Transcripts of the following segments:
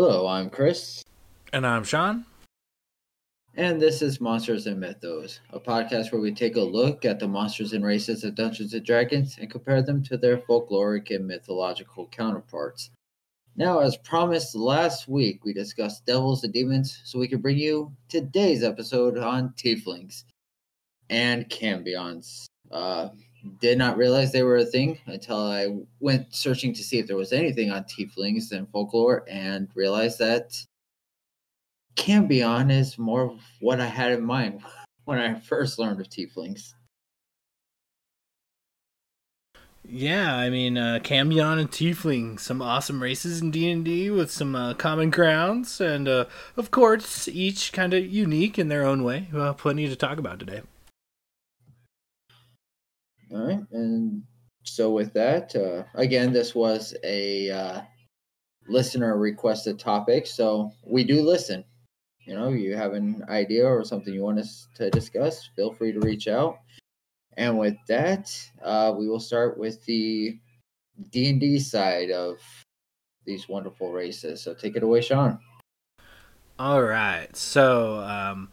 Hello, I'm Chris. And I'm Sean. And this is Monsters and Mythos, a podcast where we take a look at the monsters and races of Dungeons and Dragons and compare them to their folkloric and mythological counterparts. Now, as promised last week, we discussed devils and demons, so we can bring you today's episode on tieflings and cambions. Uh, did not realize they were a thing until I went searching to see if there was anything on tieflings and folklore and realized that Cambion is more of what I had in mind when I first learned of tieflings. Yeah, I mean, uh, Cambion and Tiefling, some awesome races in D and D with some uh, common grounds, and uh, of course, each kind of unique in their own way. Well, plenty to talk about today. All right, and so with that, uh, again, this was a uh, listener requested topic, so we do listen. You know, you have an idea or something you want us to discuss, feel free to reach out. And with that, uh, we will start with the D and D side of these wonderful races. So take it away, Sean. All right. So, um,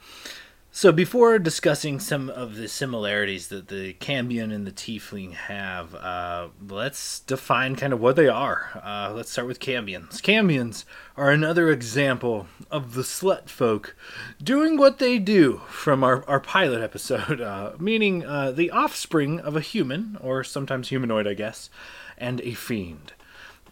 so before discussing some of the similarities that the Cambion and the Tiefling have, uh, let's define kind of what they are. Uh, let's start with Cambions. Cambions are another example of the slut folk doing what they do from our, our pilot episode, uh, meaning uh, the offspring of a human, or sometimes humanoid, I guess, and a fiend.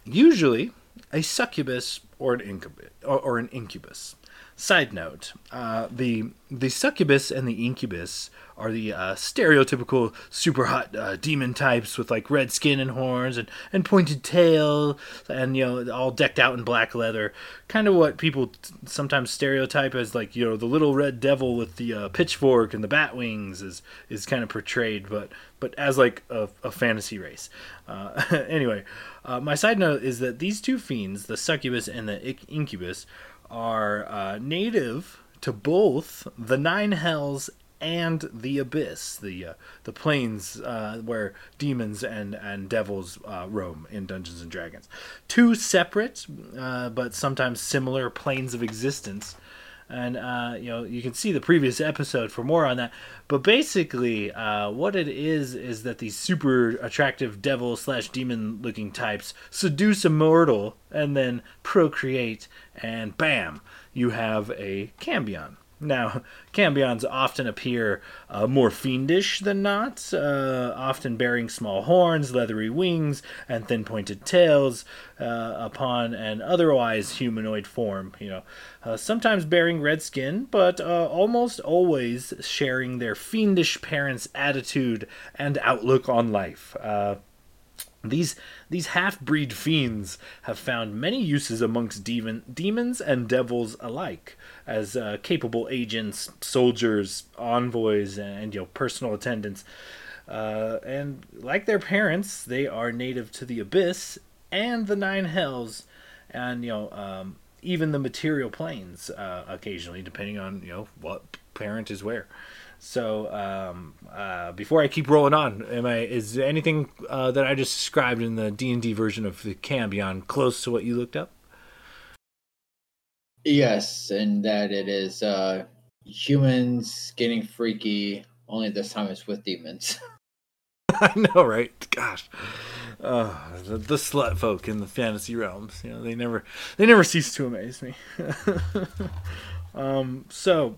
Usually a succubus or an. Or, or an incubus. Side note: uh, the the succubus and the incubus are the uh, stereotypical super hot uh, demon types with like red skin and horns and, and pointed tail and you know all decked out in black leather. Kind of what people t- sometimes stereotype as like you know the little red devil with the uh, pitchfork and the bat wings is is kind of portrayed, but but as like a, a fantasy race. Uh, anyway, uh, my side note is that these two fiends, the succubus and the incubus are uh, native to both the Nine Hells and the Abyss, the uh, the planes uh, where demons and and devils uh, roam in Dungeons and Dragons. Two separate uh, but sometimes similar planes of existence. And uh, you know you can see the previous episode for more on that. But basically, uh, what it is is that these super attractive devil slash demon looking types seduce a mortal and then procreate, and bam, you have a cambion. Now, cambions often appear uh, more fiendish than not, uh, often bearing small horns, leathery wings, and thin pointed tails uh, upon an otherwise humanoid form. You know, uh, sometimes bearing red skin, but uh, almost always sharing their fiendish parents' attitude and outlook on life. These these half-breed fiends have found many uses amongst demon, demons and devils alike, as uh, capable agents, soldiers, envoys, and you know personal attendants. Uh, and like their parents, they are native to the abyss and the nine hells, and you know um, even the material planes uh, occasionally, depending on you know what parent is where. So um, uh, before I keep rolling on, am I is anything uh, that I just described in the D and D version of the Cambion close to what you looked up? Yes, and that it is uh, humans getting freaky. Only this time it's with demons. I know, right? Gosh, uh, the, the slut folk in the fantasy realms. You know, they never they never cease to amaze me. um, so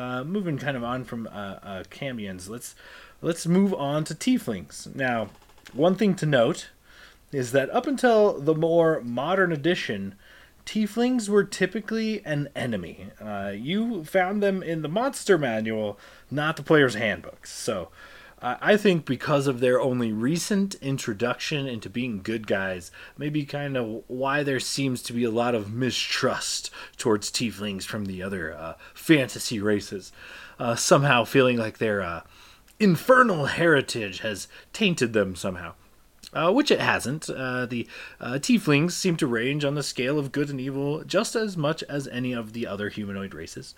uh, moving kind of on from uh, uh, cambions, let's let's move on to tieflings. Now, one thing to note is that up until the more modern edition, tieflings were typically an enemy. Uh, you found them in the monster manual, not the player's handbooks. So I think because of their only recent introduction into being good guys, maybe kind of why there seems to be a lot of mistrust towards tieflings from the other uh, fantasy races. Uh, somehow feeling like their uh, infernal heritage has tainted them somehow. Uh, which it hasn't. Uh, the uh, tieflings seem to range on the scale of good and evil just as much as any of the other humanoid races.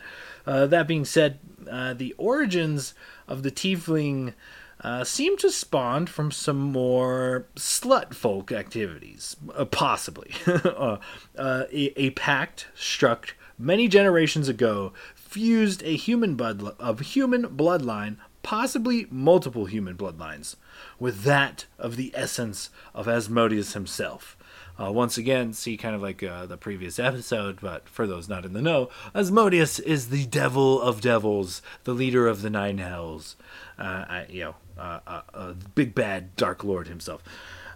Uh, that being said, uh, the origins of the tiefling uh, seem to spawn from some more slut folk activities, possibly. a, a, pact struck many generations ago fused a human blood of human bloodline, possibly multiple human bloodlines, with that of the essence of Asmodeus himself. Uh, once again, see kind of like uh, the previous episode, but for those not in the know, Asmodeus is the devil of devils, the leader of the nine hells. Uh, I, you know, uh, uh, uh, big bad dark lord himself.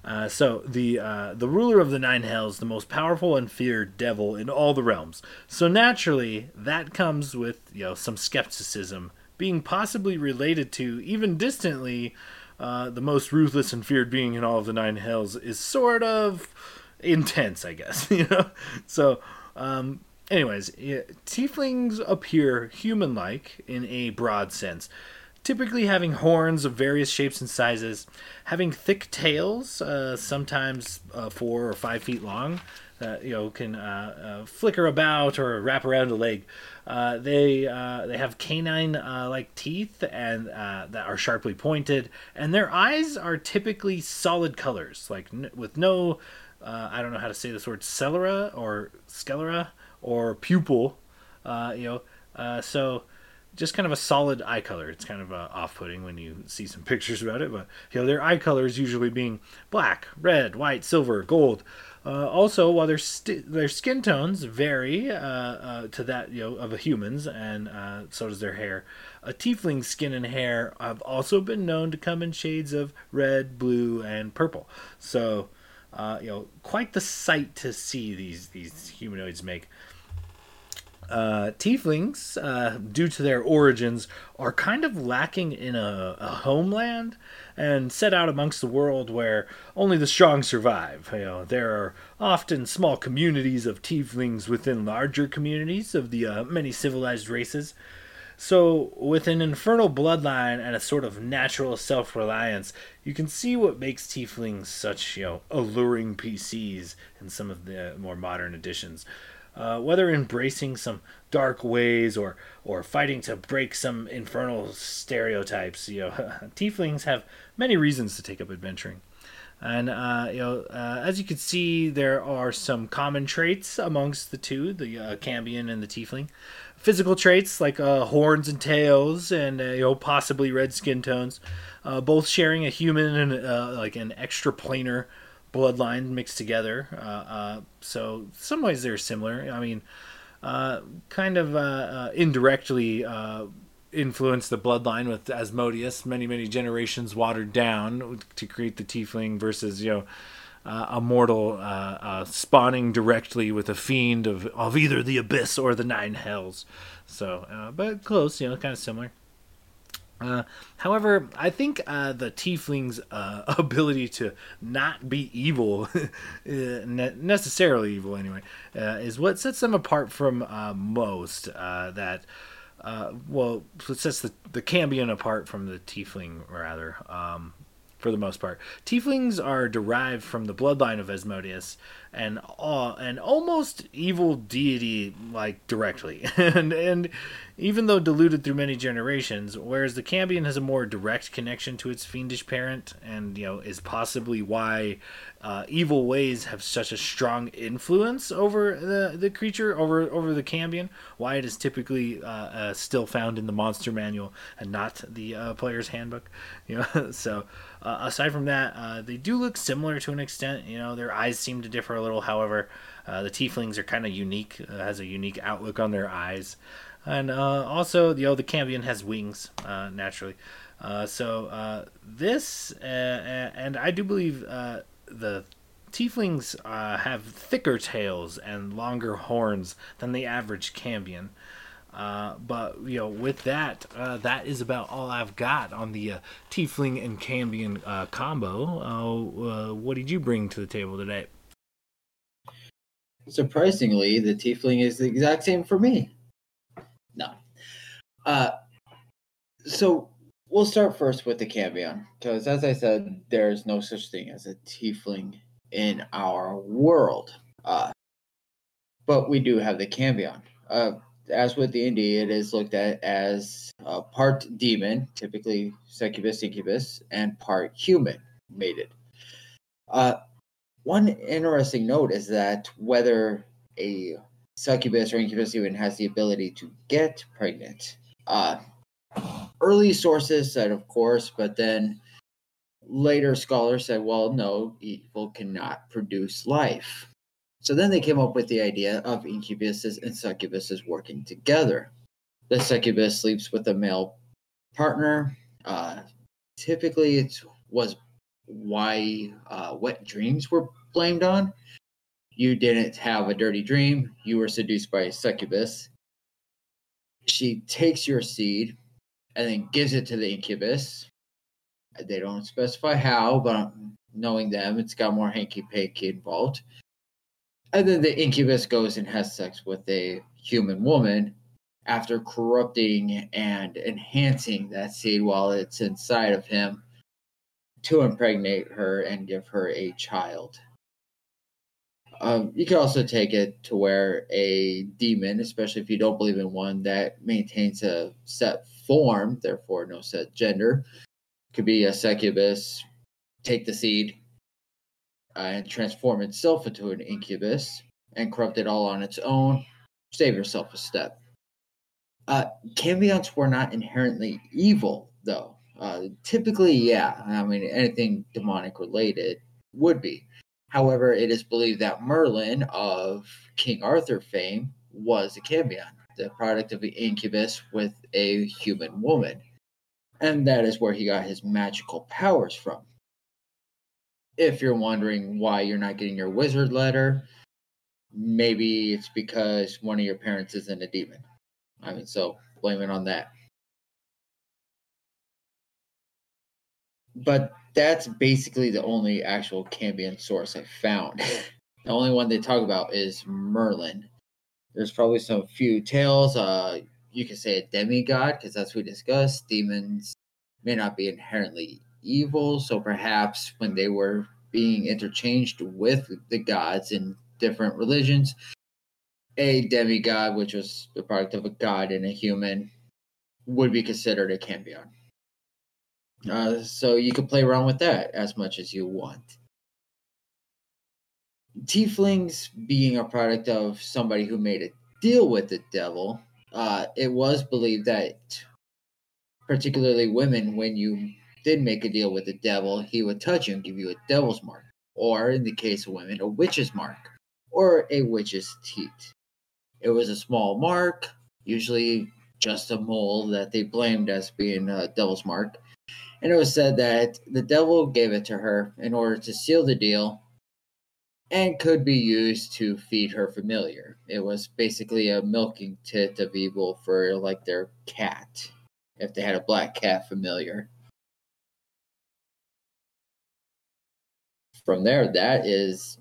Uh, so the the ruler of the nine hells, the most powerful and feared devil in all the realms. So naturally, that comes with you know some skepticism, being possibly related to even distantly uh, the most ruthless and feared being in all of the nine hells is sort of intense, I guess. you know, so. Um, anyways, yeah, tieflings appear human-like in a broad sense typically having horns of various shapes and sizes, having thick tails, uh, sometimes uh, four or five feet long, that you know can uh, uh flicker about or wrap around a leg. Uh, they uh, they have canine like teeth and that are sharply pointed, and their eyes are typically solid colors, like n- with no I don't know how to say this word sclera or sclera or pupil, you know. so just kind of a solid eye color. It's kind of uh, off-putting when you see some pictures about it, but you know their eye colors usually being black, red, white, silver, gold. Uh, also, while their st- their skin tones vary uh, uh to that you know of a human's, and uh, so does their hair. A tiefling's skin and hair have also been known to come in shades of red, blue, and purple. So, uh, you know, quite the sight to see these these humanoids make. Uh, tieflings, uh, due to their origins, are kind of lacking in a, a, homeland and set out amongst the world where only the strong survive. You know, there are often small communities of tieflings within larger communities of the uh, many civilized races. So, with an infernal bloodline and a sort of natural self-reliance, you can see what makes tieflings such, you know, alluring PCs in some of the more modern editions. Uh, whether embracing some dark ways or or fighting to break some infernal stereotypes, you know, tieflings have many reasons to take up adventuring. And uh, you know, uh, as you can see, there are some common traits amongst the two, the uh, Cambion and the Tiefling. Physical traits like uh, horns and tails, and uh, you know, possibly red skin tones, uh, both sharing a human and like an extra planar bloodline mixed together. Uh, uh, so some ways they're similar. I mean, uh, kind of uh, uh, indirectly uh, influenced the bloodline with Asmodeus. Many many generations watered down to create the Tiefling versus you know. a mortal spawning directly with a fiend of, of either the abyss or the nine hells. So, but close, you know, kind of similar. Uh, however, I think uh, the tiefling's uh, ability to not be evil, uh, necessarily evil anyway, uh, is what sets them apart from uh, most. that, well, sets the, the Cambion apart from the tiefling, rather. Um, for the most part. Tieflings are derived from the bloodline of Asmodeus uh, an almost evil deity like directly. and and even though diluted through many generations, whereas the Cambion has a more direct connection to its fiendish parent, and you know is possibly why uh, evil ways have such a strong influence over the, the creature, over over the Cambion. Why it is typically uh, uh, still found in the monster manual and not the uh, player's handbook. You know, so uh, aside from that, uh, they do look similar to an extent. You know, their eyes seem to differ a little. However, the Tieflings are kind of unique, has a unique outlook on their eyes and uh, also you know the Cambion has wings uh, naturally. Uh, so uh, this uh, and I do believe uh, the Tieflings have thicker tails and longer horns than the average Cambion. But you know, with that, that is about all I've got on the Tiefling and Cambion combo. what did you bring to the table today? Surprisingly, the Tiefling is the exact same for me. No. Uh, so we'll start first with the Cambion, because as I said, there's no such thing as a tiefling in our world. Uh, but we do have the Cambion. Uh, as with the D and D, it is looked at as uh, part demon, typically succubus, incubus, and part human, mated. Uh, one interesting note is that whether a succubus or incubus even has the ability to get pregnant. Uh, early sources said, of course, but then later scholars said, well, no, evil cannot produce life. So then they came up with the idea of incubuses and succubuses working together. The succubus sleeps with a male partner. Uh, typically, it was why uh, wet dreams were blamed on. You didn't have a dirty dream. You were seduced by a succubus. She takes your seed and then gives it to the incubus. They don't specify how, but knowing them, it's got more hanky panky involved. And then the incubus goes and has sex with a human woman after corrupting and enhancing that seed while it's inside of him to impregnate her and give her a child. Um, you can also take it to where a demon, especially if you don't believe in one that maintains a set form, therefore no set gender, could be a succubus, take the seed uh, and transform itself into an incubus and corrupt it all on its own. Save yourself a step. Uh, Cambions were not inherently evil, though. Uh, typically, yeah. I mean, anything demonic related would be. However, it is believed that Merlin of King Arthur fame was a cambion, the product of an incubus with a human woman. And that is where he got his magical powers from. If you're wondering why you're not getting your wizard letter, maybe it's because one of your parents isn't a demon. I mean, so blame it on that. But that's basically the only actual Cambion source I found. the only one they talk about is Merlin. There's probably some few tales. Uh, you could say a demigod because that's what we discussed. Demons may not be inherently evil, so perhaps when they were being interchanged with the gods in different religions, a demigod, which was the product of a god and a human, would be considered a cambion. Uh, so you could play around with that as much as you want. Tieflings being a product of somebody who made a deal with the devil, uh, it was believed that, particularly women, when you did make a deal with the devil, he would touch you and give you a devil's mark, or in the case of women, a witch's mark, or a witch's teat. It was a small mark, usually just a mole that they blamed as being a devil's mark and it was said that the devil gave it to her in order to seal the deal and could be used to feed her familiar. It was basically a milking tit of evil for like their cat, if they had a black cat familiar. From there, that is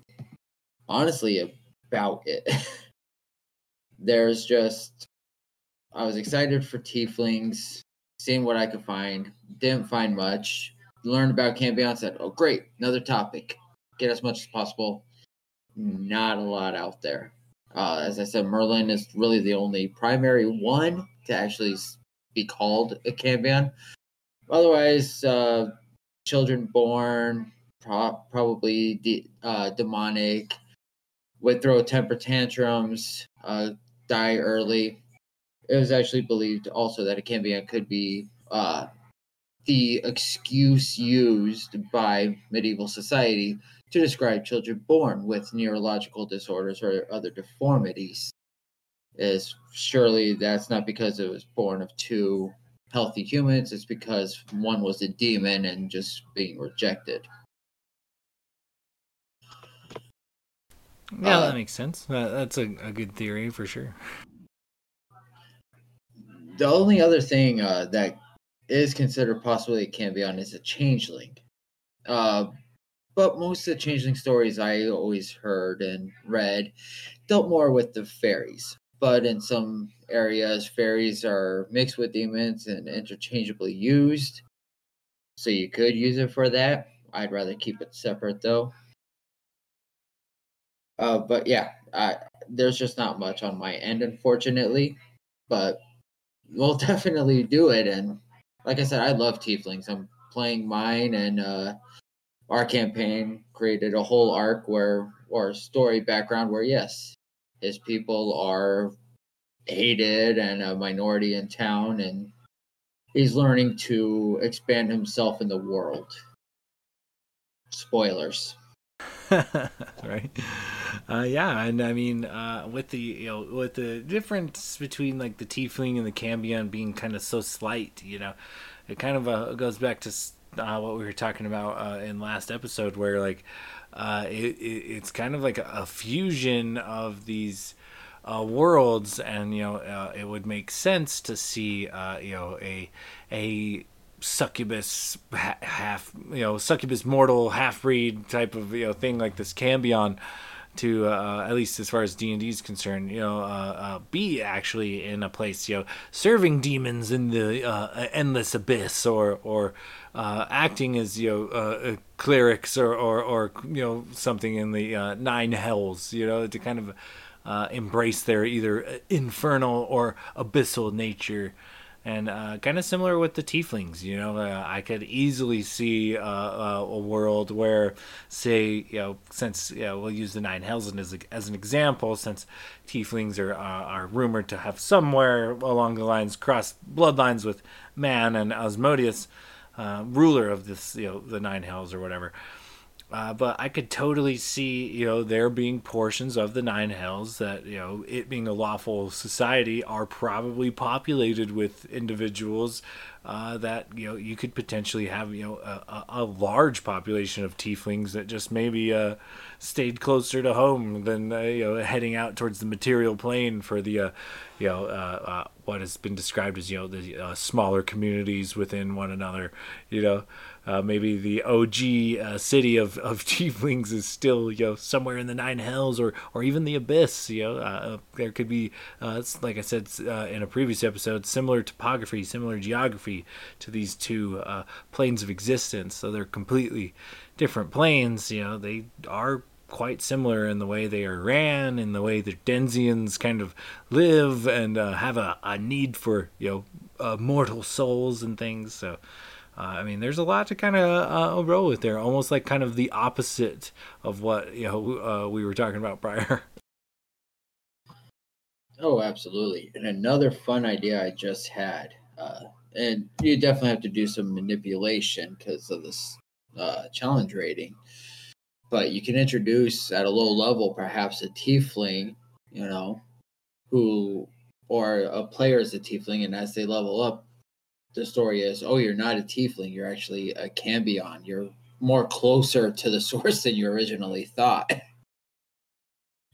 honestly about it. There's just, I was excited for Tieflings seeing what I could find. Didn't find much. Learned about Cambion. Said, "Oh, great, another topic. Get as much as possible." Not a lot out there. Uh, as I said, Merlin is really the only primary one to actually be called a Cambion. Otherwise, uh, children born pro- probably de- uh, demonic, would throw temper tantrums, uh, die early it was actually believed also that a cambion could be uh, the excuse used by medieval society to describe children born with neurological disorders or other deformities. Is surely that's not because it was born of two healthy humans, it's because one was a demon and just being rejected. Yeah, uh, that makes sense. that's a, a good theory for sure the only other thing uh, that is considered possibly a cambion is a changeling. Uh, but most of the changeling stories I always heard and read dealt more with the fairies. But in some areas, fairies are mixed with demons and interchangeably used. So you could use it for that. I'd rather keep it separate though. Uh, but yeah, I, there's just not much on my end, unfortunately. but we'll definitely do it. And like I said, I love tieflings. I'm playing mine, and uh, our campaign created a whole arc where, or story background where, yes, his people are hated and a minority in town, and he's learning to expand himself in the world. Spoilers. right uh, yeah and i mean uh, with the you know with the difference between like the tiefling and the cambion being kind of so slight you know it kind of uh, goes back to uh, what we were talking about uh, in last episode where like uh, it, it, it's kind of like a, a fusion of these worlds and you know it would make sense to see you know a a succubus ha- half you know succubus mortal half breed type of you know thing like this cambion to uh, at least as far as D and D is concerned, you know, uh, uh, be actually in a place, you know, serving demons in the uh, endless abyss, or or uh, acting as you know uh, clerics, or, or or you know something in the nine hells, you know, to kind of embrace their either infernal or abyssal nature and uh, kind of similar with the tieflings you know uh, i could easily see uh, uh, a world where say you know since you know, we'll use the nine hells as, as an example since tieflings are uh, are rumored to have somewhere along the lines cross bloodlines with man and asmodeus uh, ruler of this you know the nine hells or whatever uh, but I could totally see, you know, there being portions of the Nine Hells that, you know, it being a lawful society are probably populated with individuals uh, that, you know, you could potentially have, you know, a, a large population of tieflings that just maybe uh, stayed closer to home than, uh, you know, heading out towards the material plane for the, uh, you know, uh, what has been described as, you know, the smaller communities within one another, you know. Uh, maybe the OG uh, city of, of tieflings is still you know somewhere in the nine hells or or even the abyss. You know, uh, uh there could be, uh, like I said uh, in a previous episode, similar topography, similar geography to these two planes of existence. So they're completely different planes. You know, they are quite similar in the way they are ran, in the way the Denzians kind of live and have a, a need for you know mortal souls and things. So. Uh, I mean, there's a lot to kind of uh, roll with there, almost like kind of the opposite of what you know uh, we were talking about prior. Oh, absolutely! And another fun idea I just had, uh, and you definitely have to do some manipulation because of this uh, challenge rating. But you can introduce at a low level, perhaps a tiefling, you know, who or a player is a tiefling, and as they level up, the story is, oh, you're not a tiefling, you're actually a cambion. You're more closer to the source than you originally thought.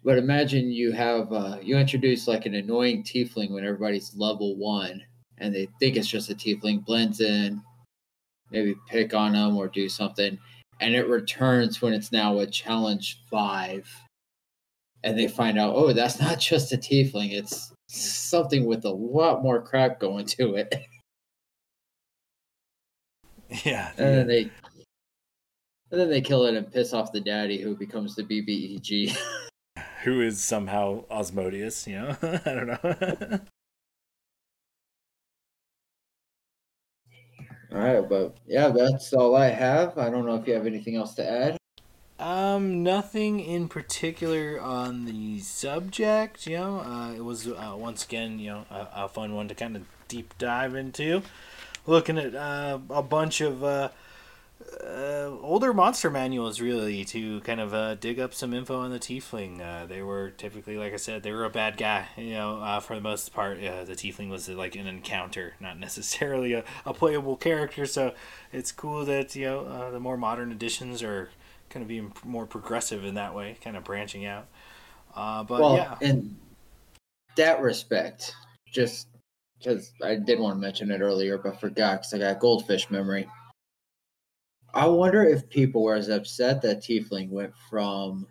but imagine you have uh, you introduce like an annoying tiefling when everybody's level one and they think it's just a tiefling blends in, maybe pick on them or do something, and it returns when it's now a challenge five, and they find out, oh, that's not just a tiefling, it's something with a lot more crap going to it. Yeah. And yeah. then they and then they kill it and piss off the daddy who becomes the BBEG. who is somehow Asmodeus, you know? I don't know. All right, but yeah, that's all I have. I don't know if you have anything else to add. Um, nothing in particular on the subject. You know, uh, it was uh, once again, you know, a, a fun one to kind of deep dive into looking at uh, a bunch of uh, uh, older monster manuals, really, to kind of uh, dig up some info on the Tiefling. Uh, they were typically, like I said, they were a bad guy. You know, uh, for the most part, the Tiefling was like an encounter, not necessarily a, a playable character. So it's cool that you know the more modern editions are kind of being more progressive in that way, kind of branching out. but well, yeah, in that respect, just because I did want to mention it earlier, but forgot because I got goldfish memory. I wonder if people were as upset that Tiefling went from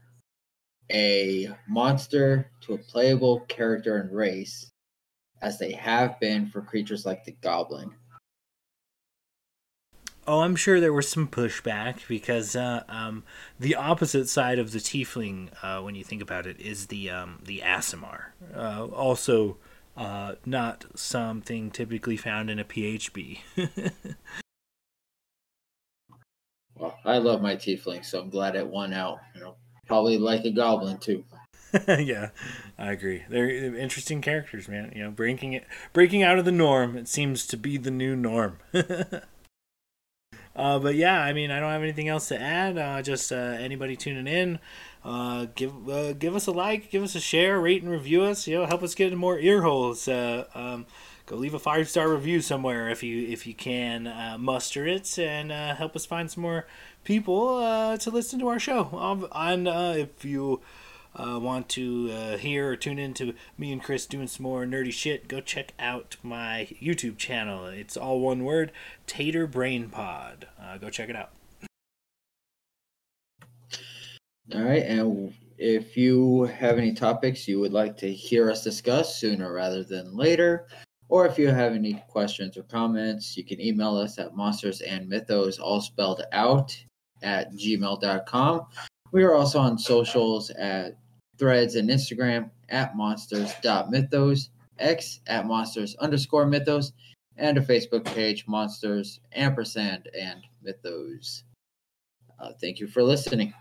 a monster to a playable character and race as they have been for creatures like the Goblin. Oh, I'm sure there was some pushback because uh, um, the opposite side of the Tiefling, uh, when you think about it, is the um, the Aasimar, uh, also uh, not something typically found in a PHB. well, I love my tiefling, so I'm glad it won out. You know, probably like a goblin too. yeah, I agree. They're interesting characters, man. You know, breaking it, breaking out of the norm. It seems to be the new norm. uh, but yeah, I mean, I don't have anything else to add. Uh, just uh, anybody tuning in, uh, give uh, give us a like, give us a share, rate and review us. You know, help us get into more ear holes. Uh, um, go leave a five star review somewhere if you if you can uh, muster it, and uh, help us find some more people uh, to listen to our show. Um, and uh, if you uh, want to uh, hear or tune in to me and Chris doing some more nerdy shit, go check out my YouTube channel. It's all one word, Tater Brain Pod. Go check it out. All right, and if you have any topics you would like to hear us discuss sooner rather than later, or if you have any questions or comments, you can email us at monsters and mythos, all spelled out, at gmail.com. We are also on socials at threads and Instagram at monsters.mythos, X at monsters underscore mythos, and a Facebook page, monsters ampersand and mythos. Uh, thank you for listening.